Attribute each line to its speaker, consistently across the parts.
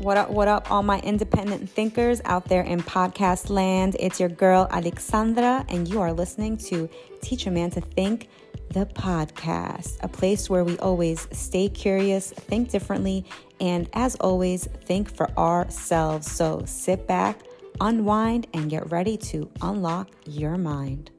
Speaker 1: What up, what up, all my independent thinkers out there in podcast land? It's your girl, Alexandra, and you are listening to Teach a Man to Think, the podcast, a place where we always stay curious, think differently, and as always, think for ourselves. So sit back, unwind, and get ready to unlock your mind.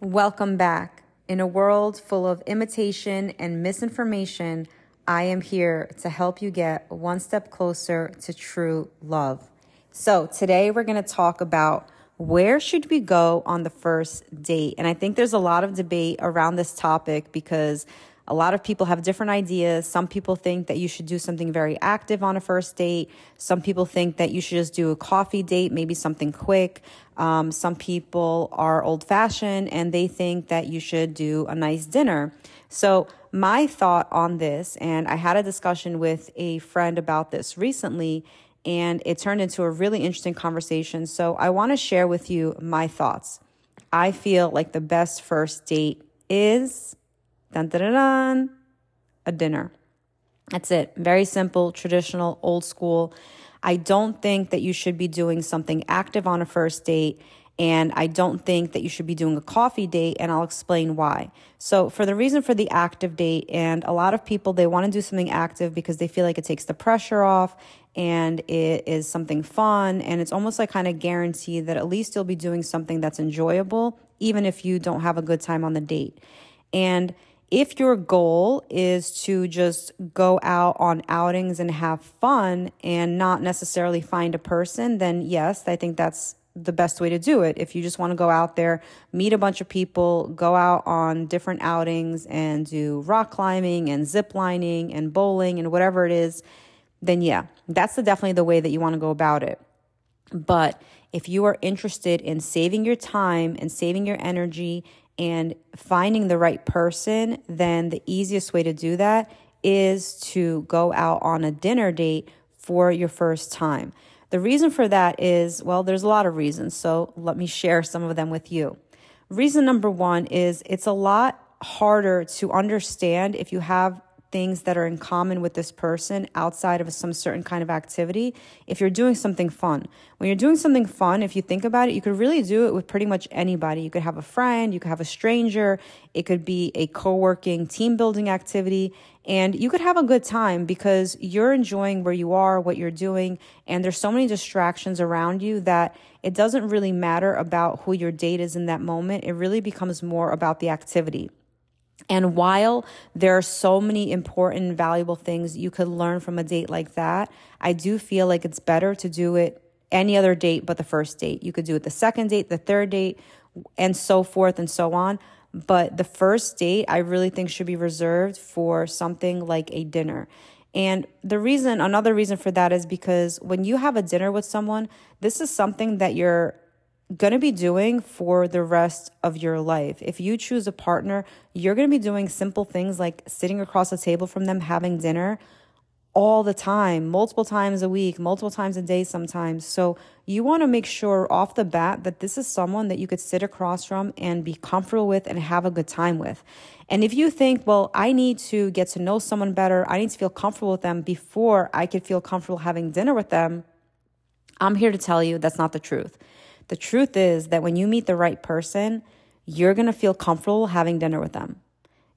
Speaker 1: Welcome back. In a world full of imitation and misinformation, I am here to help you get one step closer to true love. So, today we're going to talk about where should we go on the first date? And I think there's a lot of debate around this topic because a lot of people have different ideas. Some people think that you should do something very active on a first date. Some people think that you should just do a coffee date, maybe something quick. Um, some people are old fashioned and they think that you should do a nice dinner. So, my thought on this, and I had a discussion with a friend about this recently, and it turned into a really interesting conversation. So, I want to share with you my thoughts. I feel like the best first date is dun, dun, dun, a dinner. That's it. Very simple, traditional, old school. I don't think that you should be doing something active on a first date. And I don't think that you should be doing a coffee date, and I'll explain why. So, for the reason for the active date, and a lot of people, they want to do something active because they feel like it takes the pressure off and it is something fun. And it's almost like kind of guaranteed that at least you'll be doing something that's enjoyable, even if you don't have a good time on the date. And if your goal is to just go out on outings and have fun and not necessarily find a person, then yes, I think that's the best way to do it. If you just want to go out there, meet a bunch of people, go out on different outings and do rock climbing and zip lining and bowling and whatever it is, then yeah, that's the, definitely the way that you want to go about it. But if you are interested in saving your time and saving your energy and finding the right person, then the easiest way to do that is to go out on a dinner date for your first time. The reason for that is, well, there's a lot of reasons. So let me share some of them with you. Reason number one is it's a lot harder to understand if you have things that are in common with this person outside of some certain kind of activity if you're doing something fun. When you're doing something fun, if you think about it, you could really do it with pretty much anybody. You could have a friend, you could have a stranger, it could be a co working team building activity, and you could have a good time because you're enjoying where you are, what you're doing, and there's so many distractions around you that it doesn't really matter about who your date is in that moment. It really becomes more about the activity. And while there are so many important valuable things you could learn from a date like that, I do feel like it's better to do it any other date but the first date. You could do it the second date, the third date, and so forth and so on. But the first date, I really think should be reserved for something like a dinner. And the reason, another reason for that is because when you have a dinner with someone, this is something that you're going to be doing for the rest of your life. If you choose a partner, you're going to be doing simple things like sitting across the table from them, having dinner all the time, multiple times a week, multiple times a day sometimes. So you want to make sure off the bat that this is someone that you could sit across from and be comfortable with and have a good time with. And if you think, well, I need to get to know someone better, I need to feel comfortable with them before I could feel comfortable having dinner with them, I'm here to tell you that's not the truth. The truth is that when you meet the right person, you're going to feel comfortable having dinner with them.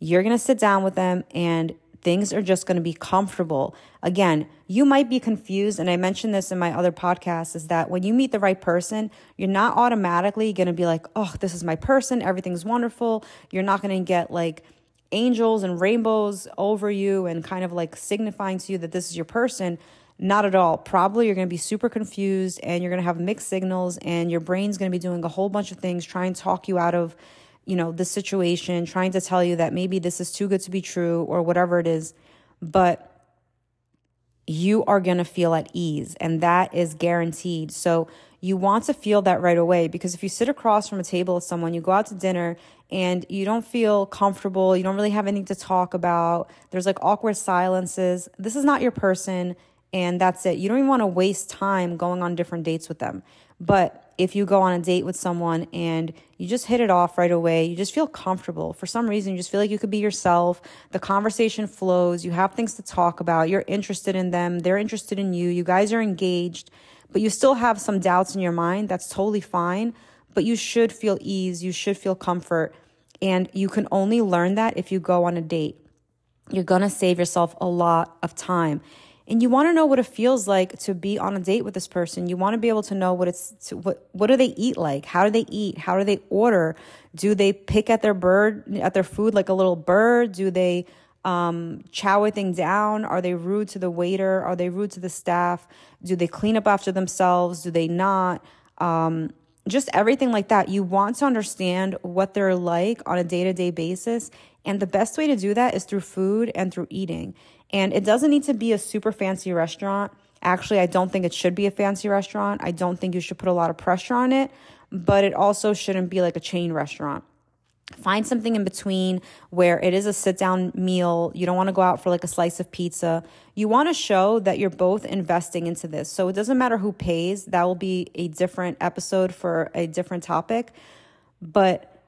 Speaker 1: You're going to sit down with them and things are just going to be comfortable. Again, you might be confused, and I mentioned this in my other podcast is that when you meet the right person, you're not automatically going to be like, oh, this is my person, everything's wonderful. You're not going to get like angels and rainbows over you and kind of like signifying to you that this is your person. Not at all. Probably you're going to be super confused and you're going to have mixed signals and your brain's going to be doing a whole bunch of things trying to talk you out of, you know, the situation, trying to tell you that maybe this is too good to be true or whatever it is. But you are going to feel at ease and that is guaranteed. So you want to feel that right away because if you sit across from a table with someone, you go out to dinner and you don't feel comfortable, you don't really have anything to talk about, there's like awkward silences. This is not your person and that's it. You don't even want to waste time going on different dates with them. But if you go on a date with someone and you just hit it off right away, you just feel comfortable. For some reason, you just feel like you could be yourself. The conversation flows. You have things to talk about. You're interested in them. They're interested in you. You guys are engaged, but you still have some doubts in your mind. That's totally fine. But you should feel ease. You should feel comfort. And you can only learn that if you go on a date. You're going to save yourself a lot of time and you want to know what it feels like to be on a date with this person. You want to be able to know what it's to, what what do they eat like? How do they eat? How do they order? Do they pick at their bird at their food like a little bird? Do they um, chow everything down? Are they rude to the waiter? Are they rude to the staff? Do they clean up after themselves? Do they not? Um, just everything like that. You want to understand what they're like on a day-to-day basis. And the best way to do that is through food and through eating and it doesn't need to be a super fancy restaurant. Actually, I don't think it should be a fancy restaurant. I don't think you should put a lot of pressure on it, but it also shouldn't be like a chain restaurant. Find something in between where it is a sit down meal. You don't want to go out for like a slice of pizza. You want to show that you're both investing into this. So it doesn't matter who pays, that will be a different episode for a different topic. But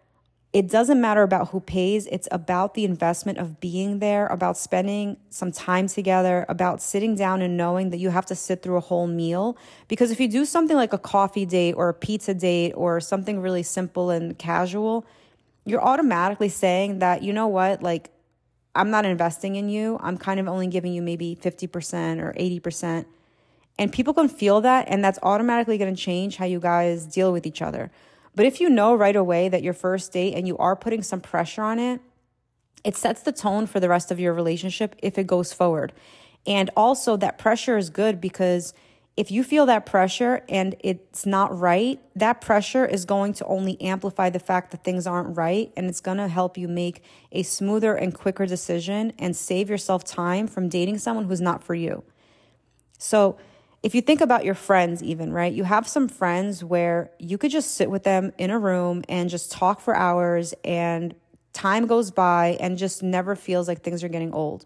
Speaker 1: it doesn't matter about who pays. It's about the investment of being there, about spending some time together, about sitting down and knowing that you have to sit through a whole meal. Because if you do something like a coffee date or a pizza date or something really simple and casual, you're automatically saying that, you know what, like, I'm not investing in you. I'm kind of only giving you maybe 50% or 80%. And people can feel that, and that's automatically going to change how you guys deal with each other. But if you know right away that your first date and you are putting some pressure on it, it sets the tone for the rest of your relationship if it goes forward. And also, that pressure is good because if you feel that pressure and it's not right, that pressure is going to only amplify the fact that things aren't right. And it's going to help you make a smoother and quicker decision and save yourself time from dating someone who's not for you. So, if you think about your friends, even, right? You have some friends where you could just sit with them in a room and just talk for hours, and time goes by and just never feels like things are getting old.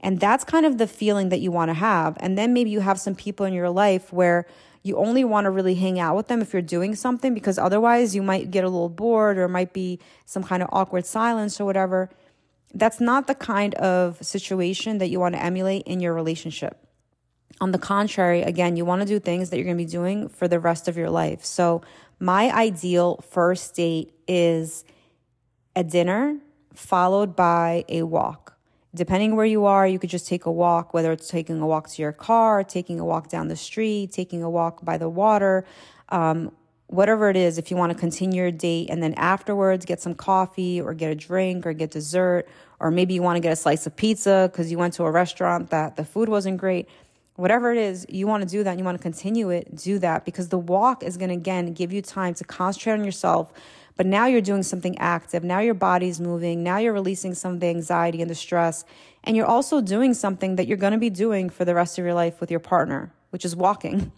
Speaker 1: And that's kind of the feeling that you want to have. And then maybe you have some people in your life where you only want to really hang out with them if you're doing something because otherwise you might get a little bored or might be some kind of awkward silence or whatever. That's not the kind of situation that you want to emulate in your relationship. On the contrary, again, you want to do things that you're going to be doing for the rest of your life. So, my ideal first date is a dinner followed by a walk. Depending where you are, you could just take a walk, whether it's taking a walk to your car, taking a walk down the street, taking a walk by the water, um, whatever it is. If you want to continue your date and then afterwards get some coffee or get a drink or get dessert, or maybe you want to get a slice of pizza because you went to a restaurant that the food wasn't great whatever it is you want to do that and you want to continue it do that because the walk is going to again give you time to concentrate on yourself but now you're doing something active. Now your body's moving. Now you're releasing some of the anxiety and the stress and you're also doing something that you're going to be doing for the rest of your life with your partner which is walking.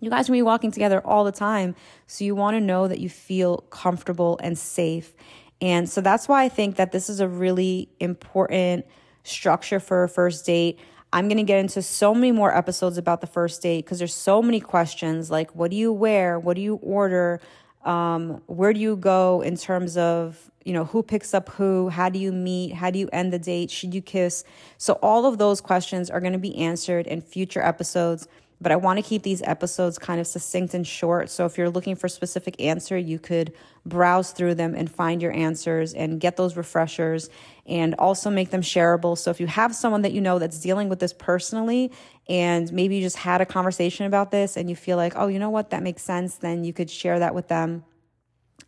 Speaker 1: You guys will be walking together all the time so you want to know that you feel comfortable and safe. And so that's why i think that this is a really important structure for a first date I'm going to get into so many more episodes about the first date because there's so many questions like what do you wear? What do you order? Um, where do you go in terms of, you know, who picks up who? How do you meet? How do you end the date? Should you kiss? So all of those questions are going to be answered in future episodes but I want to keep these episodes kind of succinct and short. So if you're looking for a specific answer, you could browse through them and find your answers and get those refreshers and also make them shareable. So if you have someone that you know that's dealing with this personally and maybe you just had a conversation about this and you feel like, oh, you know what, that makes sense, then you could share that with them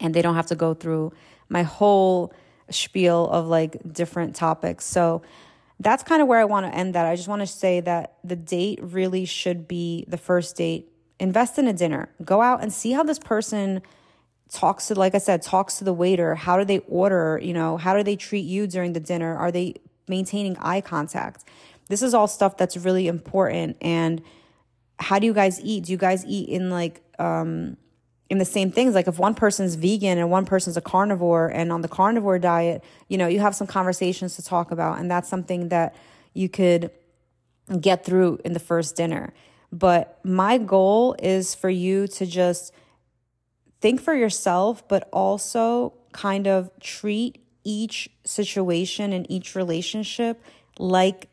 Speaker 1: and they don't have to go through my whole spiel of like different topics. So that's kind of where I want to end that. I just want to say that the date really should be the first date. Invest in a dinner. Go out and see how this person talks to like I said, talks to the waiter. How do they order? You know, how do they treat you during the dinner? Are they maintaining eye contact? This is all stuff that's really important. And how do you guys eat? Do you guys eat in like um in the same things. Like if one person's vegan and one person's a carnivore, and on the carnivore diet, you know, you have some conversations to talk about, and that's something that you could get through in the first dinner. But my goal is for you to just think for yourself, but also kind of treat each situation and each relationship like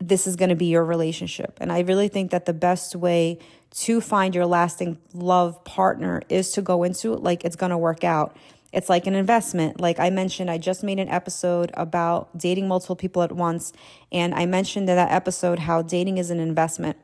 Speaker 1: this is going to be your relationship. And I really think that the best way to find your lasting love partner is to go into it like it's going to work out. It's like an investment. Like I mentioned, I just made an episode about dating multiple people at once. And I mentioned in that episode how dating is an investment.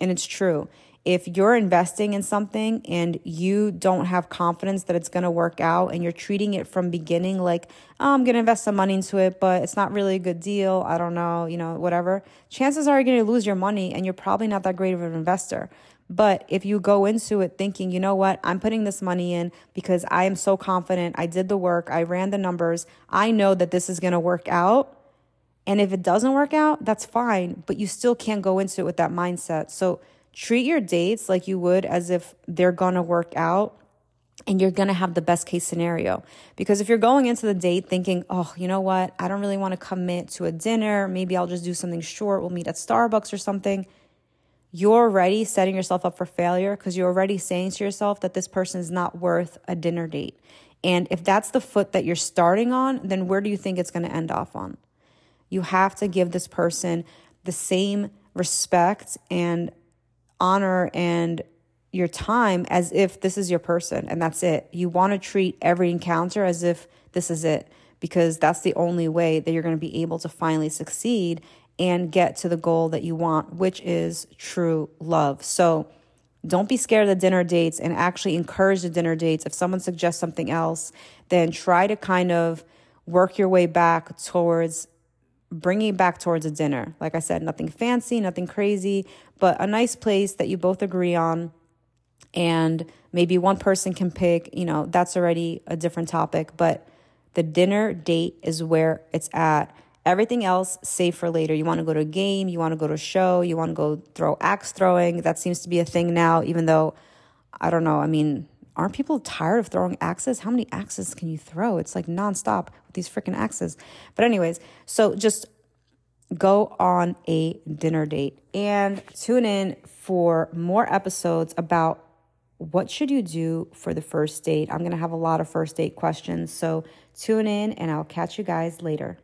Speaker 1: And it's true if you're investing in something and you don't have confidence that it's going to work out and you're treating it from beginning like oh, i'm going to invest some money into it but it's not really a good deal i don't know you know whatever chances are you're going to lose your money and you're probably not that great of an investor. But if you go into it thinking you know what? I'm putting this money in because i am so confident i did the work i ran the numbers i know that this is going to work out and if it doesn't work out that's fine but you still can't go into it with that mindset. So treat your dates like you would as if they're to work out and you're going to have the best case scenario. Because if you're going into the date thinking, oh, you know what, I don't really want to commit to a dinner, maybe I'll just do something short, we'll meet at Starbucks or something, you're already setting yourself up for failure because you're already saying to yourself that this person is not worth a dinner date. And if that's the foot that you're starting on, then where do you think it's going to end off on? You have to give this person the same respect and honor and your time as if this is your person and that's it. You want to treat every encounter as if this is it because that's the only way that you're going to be able to finally succeed and get to the goal that you want, which is true love. So don't be scared of the dinner dates and actually encourage the dinner dates. If someone suggests something else, then try to kind of work your way back towards bringing back towards a dinner. Like I said, nothing fancy, nothing crazy, but a nice place that you both agree on. And maybe one person can pick, you know, that's already a different topic, but the dinner date is where it's at. Everything else, save for later. You want to go to a game, you want to go to a show, you want to go throw axe throwing. That seems to be a thing now, even though I don't know. I mean, aren't people tired of throwing axes? How many axes can you throw? It's like nonstop with these freaking axes. But, anyways, so just go on a dinner date and tune in for more episodes about what should you do for the first date. I'm going to have a lot of first date questions. So, tune in and I'll catch you guys later.